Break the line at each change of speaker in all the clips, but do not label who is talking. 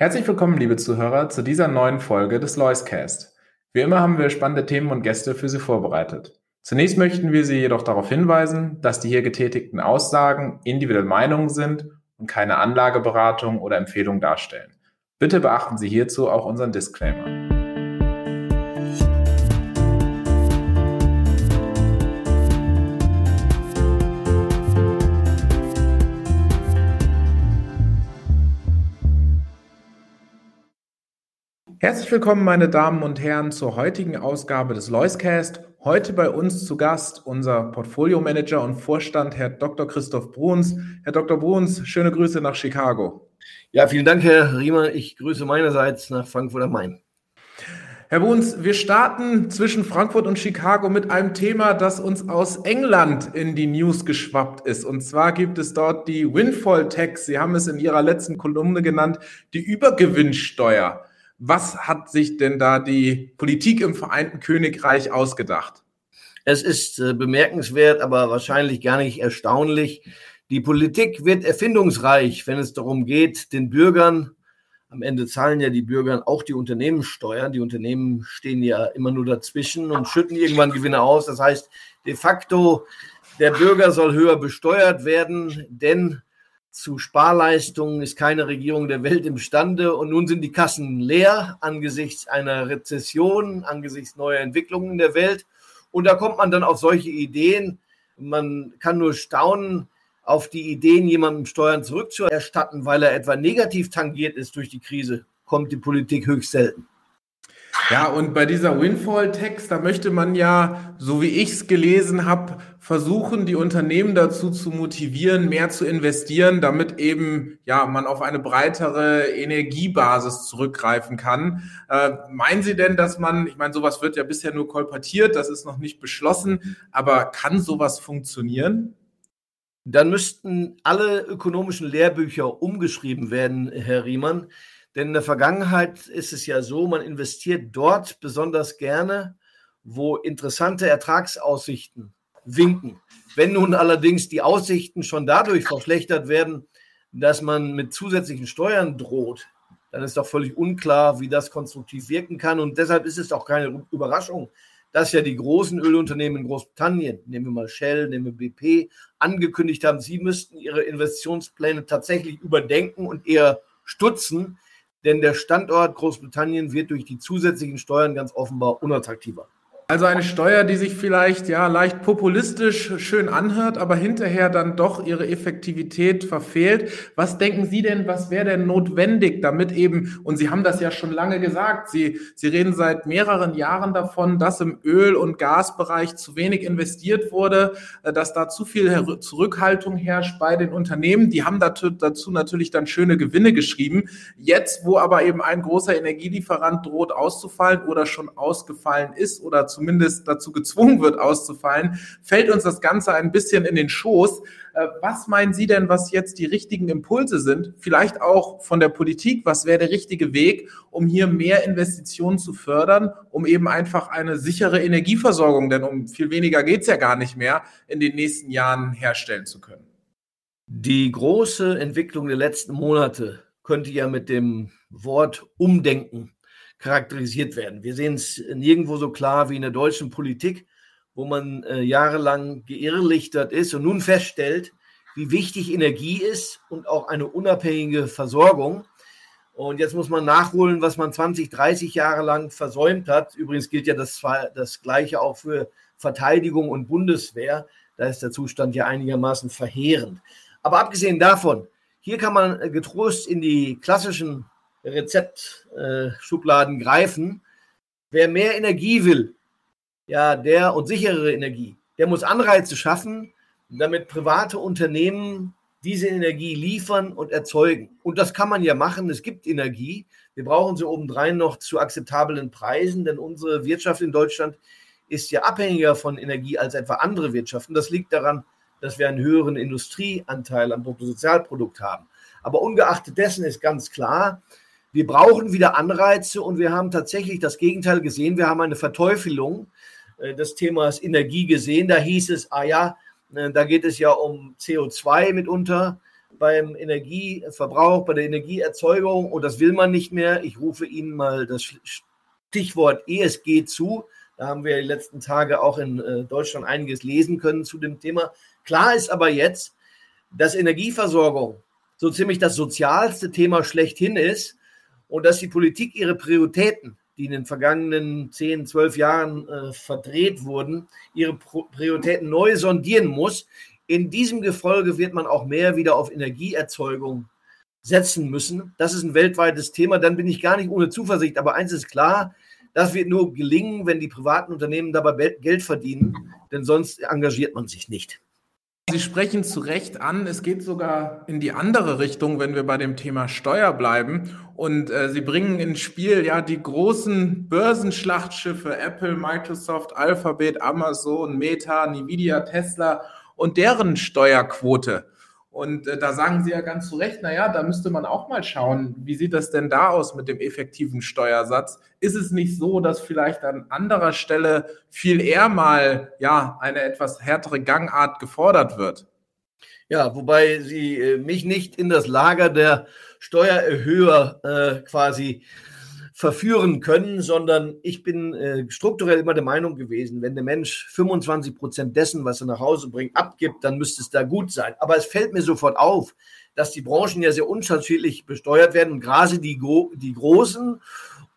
Herzlich willkommen, liebe Zuhörer, zu dieser neuen Folge des Loiscast. Wie immer haben wir spannende Themen und Gäste für Sie vorbereitet. Zunächst möchten wir Sie jedoch darauf hinweisen, dass die hier getätigten Aussagen individuelle Meinungen sind und keine Anlageberatung oder Empfehlung darstellen. Bitte beachten Sie hierzu auch unseren Disclaimer. Herzlich willkommen, meine Damen und Herren, zur heutigen Ausgabe des Loiscast. Heute bei uns zu Gast unser Portfolio-Manager und Vorstand, Herr Dr. Christoph Bruns. Herr Dr. Bruns, schöne Grüße nach Chicago.
Ja, vielen Dank, Herr Riemer. Ich grüße meinerseits nach Frankfurt am Main.
Herr Bruns, wir starten zwischen Frankfurt und Chicago mit einem Thema, das uns aus England in die News geschwappt ist. Und zwar gibt es dort die Windfall Tax. Sie haben es in Ihrer letzten Kolumne genannt, die Übergewinnsteuer. Was hat sich denn da die Politik im Vereinten Königreich ausgedacht?
Es ist äh, bemerkenswert, aber wahrscheinlich gar nicht erstaunlich. Die Politik wird erfindungsreich, wenn es darum geht, den Bürgern, am Ende zahlen ja die Bürger auch die Unternehmenssteuer. Die Unternehmen stehen ja immer nur dazwischen und schütten irgendwann Gewinne aus. Das heißt, de facto, der Bürger soll höher besteuert werden, denn zu Sparleistungen ist keine Regierung der Welt imstande. Und nun sind die Kassen leer angesichts einer Rezession, angesichts neuer Entwicklungen in der Welt. Und da kommt man dann auf solche Ideen. Man kann nur staunen auf die Ideen, jemandem Steuern zurückzuerstatten, weil er etwa negativ tangiert ist durch die Krise, kommt die Politik höchst selten.
Ja, und bei dieser Windfall-Text, da möchte man ja, so wie ich es gelesen habe, versuchen, die Unternehmen dazu zu motivieren, mehr zu investieren, damit eben ja man auf eine breitere Energiebasis zurückgreifen kann. Äh, meinen Sie denn, dass man, ich meine, sowas wird ja bisher nur kolportiert, das ist noch nicht beschlossen, aber kann sowas funktionieren?
Dann müssten alle ökonomischen Lehrbücher umgeschrieben werden, Herr Riemann. Denn in der Vergangenheit ist es ja so, man investiert dort besonders gerne, wo interessante Ertragsaussichten winken. Wenn nun allerdings die Aussichten schon dadurch verschlechtert werden, dass man mit zusätzlichen Steuern droht, dann ist doch völlig unklar, wie das konstruktiv wirken kann. Und deshalb ist es auch keine Überraschung, dass ja die großen Ölunternehmen in Großbritannien, nehmen wir mal Shell, nehmen wir BP, angekündigt haben, sie müssten ihre Investitionspläne tatsächlich überdenken und eher stutzen, denn der Standort Großbritannien wird durch die zusätzlichen Steuern ganz offenbar unattraktiver.
Also eine Steuer, die sich vielleicht ja leicht populistisch schön anhört, aber hinterher dann doch ihre Effektivität verfehlt. Was denken Sie denn, was wäre denn notwendig, damit eben, und Sie haben das ja schon lange gesagt, Sie, Sie reden seit mehreren Jahren davon, dass im Öl- und Gasbereich zu wenig investiert wurde, äh, dass da zu viel Zurückhaltung herrscht bei den Unternehmen. Die haben dazu, dazu natürlich dann schöne Gewinne geschrieben. Jetzt, wo aber eben ein großer Energielieferant droht auszufallen oder schon ausgefallen ist oder zu zumindest dazu gezwungen wird, auszufallen, fällt uns das Ganze ein bisschen in den Schoß. Äh, was meinen Sie denn, was jetzt die richtigen Impulse sind? Vielleicht auch von der Politik. Was wäre der richtige Weg, um hier mehr Investitionen zu fördern, um eben einfach eine sichere Energieversorgung, denn um viel weniger geht es ja gar nicht mehr, in den nächsten Jahren herstellen zu können?
Die große Entwicklung der letzten Monate könnte ja mit dem Wort Umdenken charakterisiert werden. Wir sehen es nirgendwo so klar wie in der deutschen Politik, wo man äh, jahrelang geirrlichtert ist und nun feststellt, wie wichtig Energie ist und auch eine unabhängige Versorgung. Und jetzt muss man nachholen, was man 20, 30 Jahre lang versäumt hat. Übrigens gilt ja das, das Gleiche auch für Verteidigung und Bundeswehr. Da ist der Zustand ja einigermaßen verheerend. Aber abgesehen davon, hier kann man getrost in die klassischen Rezeptschubladen äh, greifen. Wer mehr Energie will, ja, der und sicherere Energie, der muss Anreize schaffen, damit private Unternehmen diese Energie liefern und erzeugen. Und das kann man ja machen. Es gibt Energie. Wir brauchen sie obendrein noch zu akzeptablen Preisen, denn unsere Wirtschaft in Deutschland ist ja abhängiger von Energie als etwa andere Wirtschaften. Das liegt daran, dass wir einen höheren Industrieanteil am Bruttosozialprodukt haben. Aber ungeachtet dessen ist ganz klar, wir brauchen wieder Anreize und wir haben tatsächlich das Gegenteil gesehen. Wir haben eine Verteufelung äh, des Themas Energie gesehen. Da hieß es, ah ja, äh, da geht es ja um CO2 mitunter. beim Energieverbrauch, bei der Energieerzeugung und das will man nicht mehr. Ich rufe Ihnen mal das Stichwort ESG zu. Da haben wir die letzten Tage auch in äh, Deutschland einiges lesen können zu dem Thema. Klar ist aber jetzt, dass Energieversorgung so ziemlich das sozialste Thema schlechthin ist und dass die Politik ihre Prioritäten, die in den vergangenen 10, 12 Jahren äh, verdreht wurden, ihre Prioritäten neu sondieren muss. In diesem Gefolge wird man auch mehr wieder auf Energieerzeugung setzen müssen. Das ist ein weltweites Thema. Dann bin ich gar nicht ohne Zuversicht. Aber eins ist klar, das wird nur gelingen, wenn die privaten Unternehmen dabei Geld verdienen, denn sonst engagiert man sich nicht.
Sie sprechen zu Recht an, es geht sogar in die andere Richtung, wenn wir bei dem Thema Steuer bleiben. Und äh, Sie bringen ins Spiel ja die großen Börsenschlachtschiffe Apple, Microsoft, Alphabet, Amazon, Meta, Nvidia, Tesla und deren Steuerquote. Und äh, da sagen Sie ja ganz zu Recht, naja, da müsste man auch mal schauen, wie sieht das denn da aus mit dem effektiven Steuersatz? Ist es nicht so, dass vielleicht an anderer Stelle viel eher mal ja eine etwas härtere Gangart gefordert wird?
Ja, wobei Sie äh, mich nicht in das Lager der Steuererhöher äh, quasi verführen können, sondern ich bin äh, strukturell immer der Meinung gewesen, wenn der Mensch 25 Prozent dessen, was er nach Hause bringt, abgibt, dann müsste es da gut sein. Aber es fällt mir sofort auf, dass die Branchen ja sehr unterschiedlich besteuert werden und gerade die, die großen,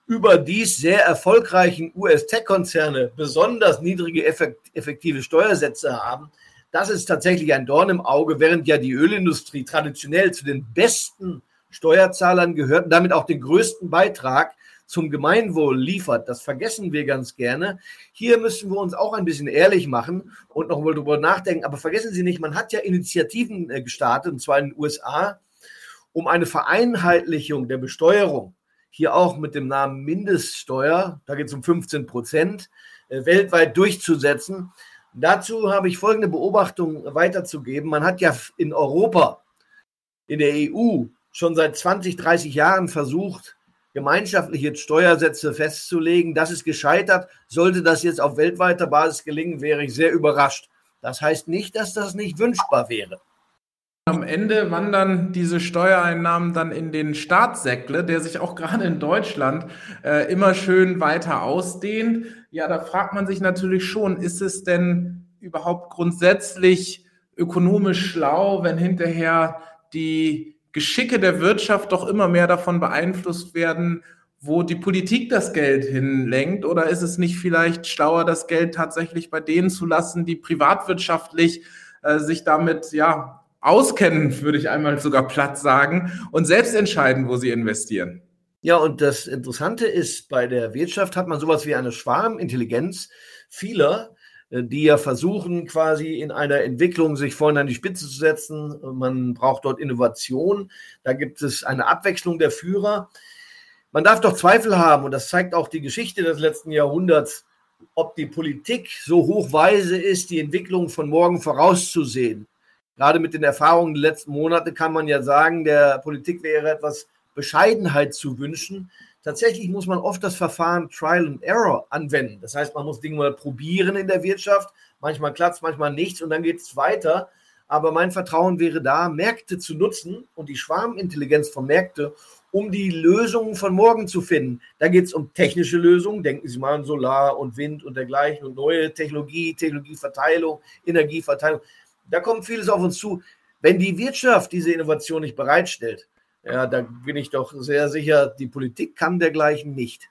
überdies sehr erfolgreichen US-Tech-Konzerne besonders niedrige effektive Steuersätze haben. Das ist tatsächlich ein Dorn im Auge, während ja die Ölindustrie traditionell zu den besten Steuerzahlern gehört und damit auch den größten Beitrag zum Gemeinwohl liefert. Das vergessen wir ganz gerne. Hier müssen wir uns auch ein bisschen ehrlich machen und noch mal darüber nachdenken. Aber vergessen Sie nicht, man hat ja Initiativen äh, gestartet, und zwar in den USA, um eine Vereinheitlichung der Besteuerung, hier auch mit dem Namen Mindeststeuer, da geht es um 15 Prozent, äh, weltweit durchzusetzen. Dazu habe ich folgende Beobachtung weiterzugeben. Man hat ja in Europa, in der EU, schon seit 20, 30 Jahren versucht, gemeinschaftliche Steuersätze festzulegen. Das ist gescheitert. Sollte das jetzt auf weltweiter Basis gelingen, wäre ich sehr überrascht. Das heißt nicht, dass das nicht wünschbar wäre.
Am Ende wandern diese Steuereinnahmen dann in den Staatssäckle, der sich auch gerade in Deutschland äh, immer schön weiter ausdehnt. Ja, da fragt man sich natürlich schon, ist es denn überhaupt grundsätzlich ökonomisch schlau, wenn hinterher die Geschicke der Wirtschaft doch immer mehr davon beeinflusst werden, wo die Politik das Geld hinlenkt? Oder ist es nicht vielleicht schlauer, das Geld tatsächlich bei denen zu lassen, die privatwirtschaftlich äh, sich damit ja auskennen, würde ich einmal sogar platt sagen, und selbst entscheiden, wo sie investieren?
Ja, und das Interessante ist, bei der Wirtschaft hat man sowas wie eine Schwarmintelligenz vieler, die ja versuchen, quasi in einer Entwicklung sich vorne an die Spitze zu setzen. Man braucht dort Innovation. Da gibt es eine Abwechslung der Führer. Man darf doch Zweifel haben, und das zeigt auch die Geschichte des letzten Jahrhunderts, ob die Politik so hochweise ist, die Entwicklung von morgen vorauszusehen. Gerade mit den Erfahrungen der letzten Monate kann man ja sagen, der Politik wäre etwas Bescheidenheit zu wünschen, Tatsächlich muss man oft das Verfahren Trial and Error anwenden. Das heißt, man muss Dinge mal probieren in der Wirtschaft. Manchmal klappt es, manchmal nichts und dann geht es weiter. Aber mein Vertrauen wäre da, Märkte zu nutzen und die Schwarmintelligenz von Märkte, um die Lösungen von morgen zu finden. Da geht es um technische Lösungen. Denken Sie mal an Solar und Wind und dergleichen und neue Technologie, Technologieverteilung, Energieverteilung. Da kommt vieles auf uns zu. Wenn die Wirtschaft diese Innovation nicht bereitstellt, ja, da bin ich doch sehr sicher, die Politik kann dergleichen nicht.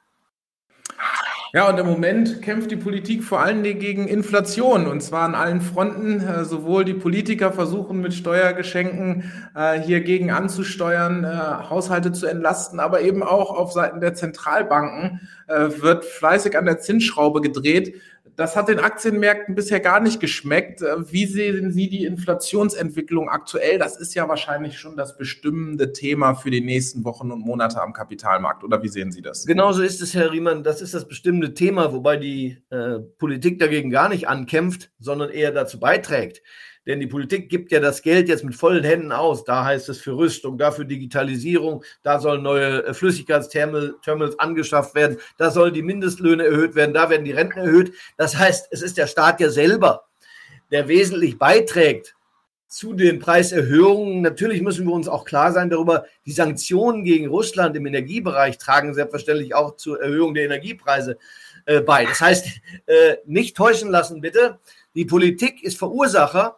Ja, und im Moment kämpft die Politik vor allen Dingen gegen Inflation und zwar an allen Fronten. Äh, sowohl die Politiker versuchen mit Steuergeschenken äh, hier gegen anzusteuern, äh, Haushalte zu entlasten, aber eben auch auf Seiten der Zentralbanken wird fleißig an der Zinsschraube gedreht. Das hat den Aktienmärkten bisher gar nicht geschmeckt. Äh, wie sehen Sie die Inflationsentwicklung aktuell? Das ist ja wahrscheinlich schon das bestimmende Thema für die nächsten Wochen und Monate am Kapitalmarkt. Oder wie sehen Sie das?
Genauso ist es, Herr Riemann. Das ist das bestimmende Thema, wobei die äh, Politik dagegen gar nicht ankämpft, sondern eher dazu beiträgt. Denn die Politik gibt ja das Geld jetzt mit vollen Händen aus. Da heißt es für Rüstung, da für Digitalisierung, da sollen neue äh, Flüssigkeitsterminals angeschafft werden, da sollen die Mindestlöhne erhöht werden, da werden die Renten erhöht. Das heißt, es ist der Staat ja selber, der wesentlich beiträgt zu den Preiserhöhungen. Natürlich müssen wir uns auch klar sein darüber, die Sanktionen gegen Russland im Energiebereich tragen selbstverständlich auch zur Erhöhung der Energiepreise äh, bei. Das heißt, äh, nicht täuschen lassen bitte. Die Politik ist Verursacher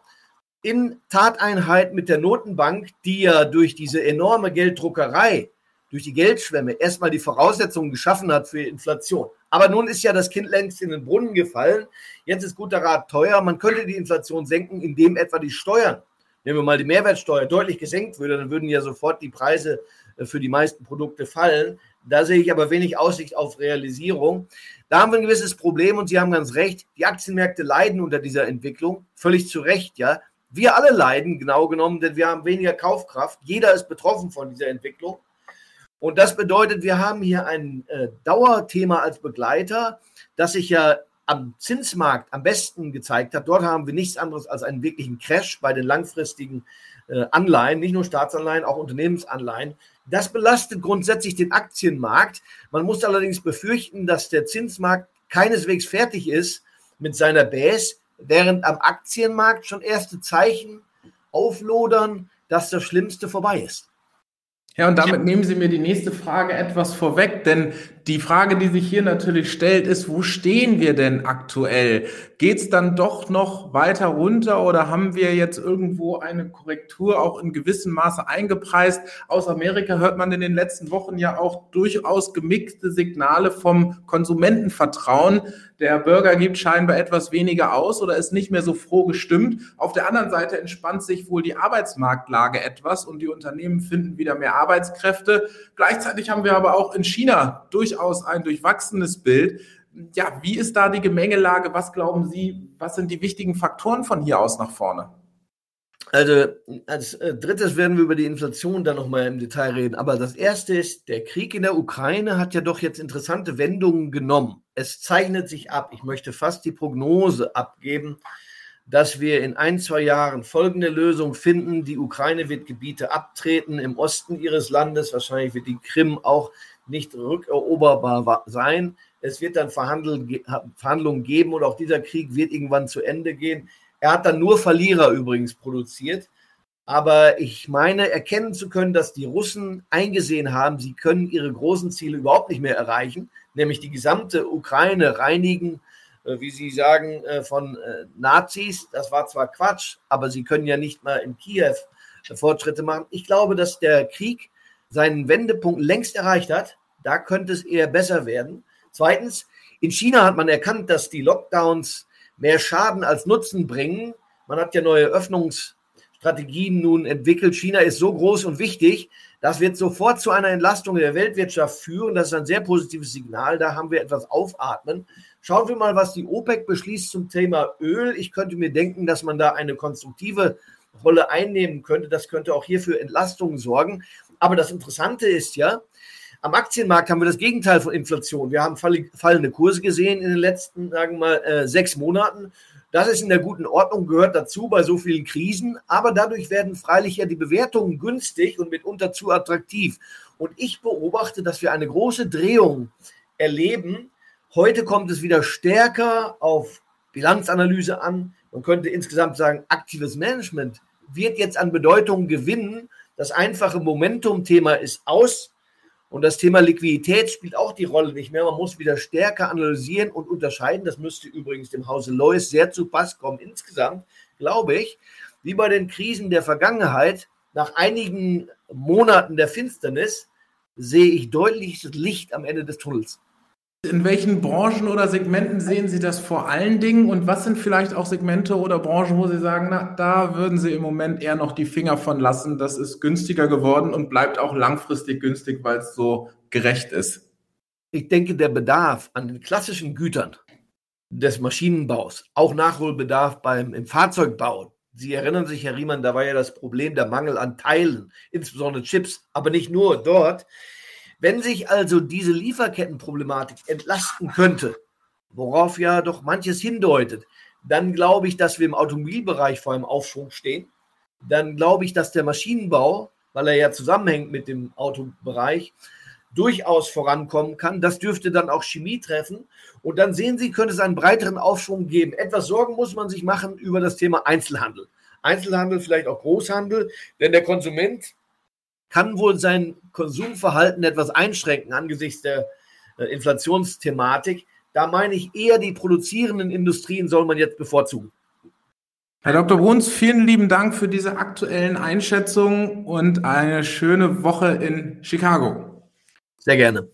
in Tateinheit mit der Notenbank, die ja durch diese enorme Gelddruckerei, durch die Geldschwemme erstmal die Voraussetzungen geschaffen hat für Inflation. Aber nun ist ja das Kind längst in den Brunnen gefallen. Jetzt ist guter Rat teuer. Man könnte die Inflation senken, indem etwa die Steuern, nehmen wir mal die Mehrwertsteuer, deutlich gesenkt würde, dann würden ja sofort die Preise äh, für die meisten Produkte fallen. Da sehe ich aber wenig Aussicht auf Realisierung. Da haben wir ein gewisses Problem und Sie haben ganz recht. Die Aktienmärkte leiden unter dieser Entwicklung. Völlig zu Recht, ja. Wir alle leiden genau genommen, denn wir haben weniger Kaufkraft. Jeder ist betroffen von dieser Entwicklung. Und das bedeutet, wir haben hier ein äh, Dauerthema als Begleiter, das sich ja am Zinsmarkt am besten gezeigt hat. Dort haben wir nichts anderes als einen wirklichen Crash bei den langfristigen äh, Anleihen, nicht nur Staatsanleihen, auch Unternehmensanleihen. Das belastet grundsätzlich den Aktienmarkt. Man muss allerdings befürchten, dass der Zinsmarkt keineswegs fertig ist mit seiner Base, während am Aktienmarkt schon erste Zeichen auflodern, dass das Schlimmste vorbei ist.
Ja, und damit nehmen Sie mir die nächste Frage etwas vorweg, denn die Frage, die sich hier natürlich stellt, ist, wo stehen wir denn aktuell? Geht es dann doch noch weiter runter oder haben wir jetzt irgendwo eine Korrektur auch in gewissem Maße eingepreist? Aus Amerika hört man in den letzten Wochen ja auch durchaus gemixte Signale vom Konsumentenvertrauen. Der Bürger gibt scheinbar etwas weniger aus oder ist nicht mehr so froh gestimmt. Auf der anderen Seite entspannt sich wohl die Arbeitsmarktlage etwas und die Unternehmen finden wieder mehr Arbeitskräfte. Gleichzeitig haben wir aber auch in China durchaus durchaus ein durchwachsenes Bild. Ja, wie ist da die Gemengelage? Was glauben Sie, was sind die wichtigen Faktoren von hier aus nach vorne?
Also als äh, drittes werden wir über die Inflation dann nochmal im Detail reden. Aber das Erste ist, der Krieg in der Ukraine hat ja doch jetzt interessante Wendungen genommen. Es zeichnet sich ab, ich möchte fast die Prognose abgeben, dass wir in ein, zwei Jahren folgende Lösung finden. Die Ukraine wird Gebiete abtreten im Osten ihres Landes. Wahrscheinlich wird die Krim auch nicht rückeroberbar sein. Es wird dann Verhandlungen geben und auch dieser Krieg wird irgendwann zu Ende gehen. Er hat dann nur Verlierer übrigens produziert. Aber ich meine, erkennen zu können, dass die Russen eingesehen haben, sie können ihre großen Ziele überhaupt nicht mehr erreichen, nämlich die gesamte Ukraine reinigen, äh, wie Sie sagen, äh, von äh, Nazis. Das war zwar Quatsch, aber sie können ja nicht mal in Kiew Fortschritte machen. Ich glaube, dass der Krieg seinen Wendepunkt längst erreicht hat. Da könnte es eher besser werden. Zweitens, in China hat man erkannt, dass die Lockdowns mehr Schaden als Nutzen bringen. Man hat ja neue Öffnungsstrategien nun entwickelt. China ist so groß und wichtig, das wird sofort zu einer Entlastung der Weltwirtschaft führen. Das ist ein sehr positives Signal. Da haben wir etwas aufatmen. Schauen wir mal, was die OPEC beschließt zum Thema Öl. Ich könnte mir denken, dass man da eine konstruktive Rolle einnehmen könnte. Das könnte auch hier für Entlastungen sorgen. Aber das Interessante ist ja, am Aktienmarkt haben wir das Gegenteil von Inflation. Wir haben fallende Kurse gesehen in den letzten, sagen wir mal, äh, sechs Monaten. Das ist in der guten Ordnung, gehört dazu bei so vielen Krisen. Aber dadurch werden freilich ja die Bewertungen günstig und mitunter zu attraktiv. Und ich beobachte, dass wir eine große Drehung erleben. Heute kommt es wieder stärker auf Bilanzanalyse an. Man könnte insgesamt sagen, aktives Management wird jetzt an Bedeutung gewinnen das einfache Momentum-Thema ist aus und das Thema Liquidität spielt auch die Rolle nicht mehr. Man muss wieder stärker analysieren und unterscheiden. Das müsste übrigens dem Hause Lois sehr zu Pass kommen. Insgesamt glaube ich, wie bei den Krisen der Vergangenheit, nach einigen Monaten der Finsternis sehe ich deutliches Licht am Ende des Tunnels.
In welchen Branchen oder Segmenten sehen Sie das vor allen Dingen? Und was sind vielleicht auch Segmente oder Branchen, wo Sie sagen, na, da würden Sie im Moment eher noch die Finger von lassen? Das ist günstiger geworden und bleibt auch langfristig günstig, weil es so gerecht ist.
Ich denke, der Bedarf an den klassischen Gütern des Maschinenbaus, auch Nachholbedarf beim im Fahrzeugbau. Sie erinnern sich, Herr Riemann, da war ja das Problem der Mangel an Teilen, insbesondere Chips, aber nicht nur dort. Wenn sich also diese Lieferkettenproblematik entlasten könnte, worauf ja doch manches hindeutet, dann glaube ich, dass wir im Automobilbereich vor einem Aufschwung stehen. Dann glaube ich, dass der Maschinenbau, weil er ja zusammenhängt mit dem Autobereich, durchaus vorankommen kann. Das dürfte dann auch Chemie treffen. Und dann sehen Sie, könnte es einen breiteren Aufschwung geben. Etwas Sorgen muss man sich machen über das Thema Einzelhandel. Einzelhandel, vielleicht auch Großhandel, denn der Konsument kann wohl sein Konsumverhalten etwas einschränken angesichts der äh, Inflationsthematik. Da meine ich eher, die produzierenden Industrien soll man jetzt bevorzugen.
Herr Dr. Bruns, vielen lieben Dank für diese aktuellen Einschätzungen und eine schöne Woche in Chicago.
Sehr gerne.